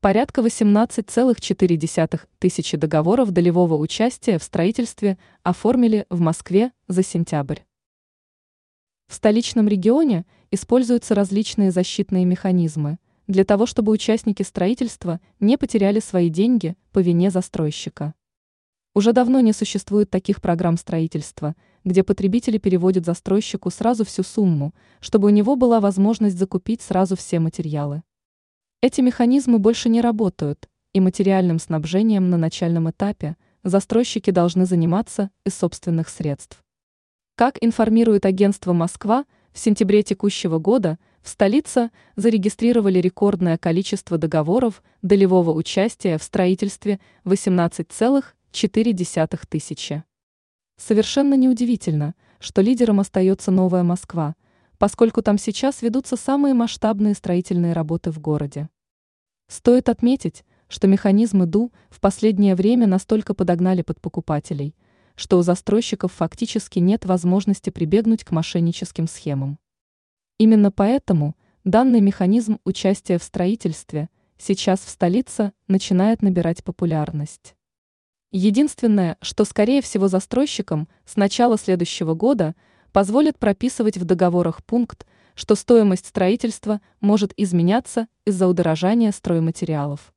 Порядка 18,4 тысячи договоров долевого участия в строительстве оформили в Москве за сентябрь. В столичном регионе используются различные защитные механизмы для того, чтобы участники строительства не потеряли свои деньги по вине застройщика. Уже давно не существует таких программ строительства, где потребители переводят застройщику сразу всю сумму, чтобы у него была возможность закупить сразу все материалы. Эти механизмы больше не работают, и материальным снабжением на начальном этапе застройщики должны заниматься из собственных средств. Как информирует агентство «Москва», в сентябре текущего года в столице зарегистрировали рекордное количество договоров долевого участия в строительстве 18,4 тысячи. Совершенно неудивительно, что лидером остается новая Москва – поскольку там сейчас ведутся самые масштабные строительные работы в городе. Стоит отметить, что механизмы ДУ в последнее время настолько подогнали под покупателей, что у застройщиков фактически нет возможности прибегнуть к мошенническим схемам. Именно поэтому данный механизм участия в строительстве сейчас в столице начинает набирать популярность. Единственное, что скорее всего застройщикам с начала следующего года – позволит прописывать в договорах пункт, что стоимость строительства может изменяться из-за удорожания стройматериалов.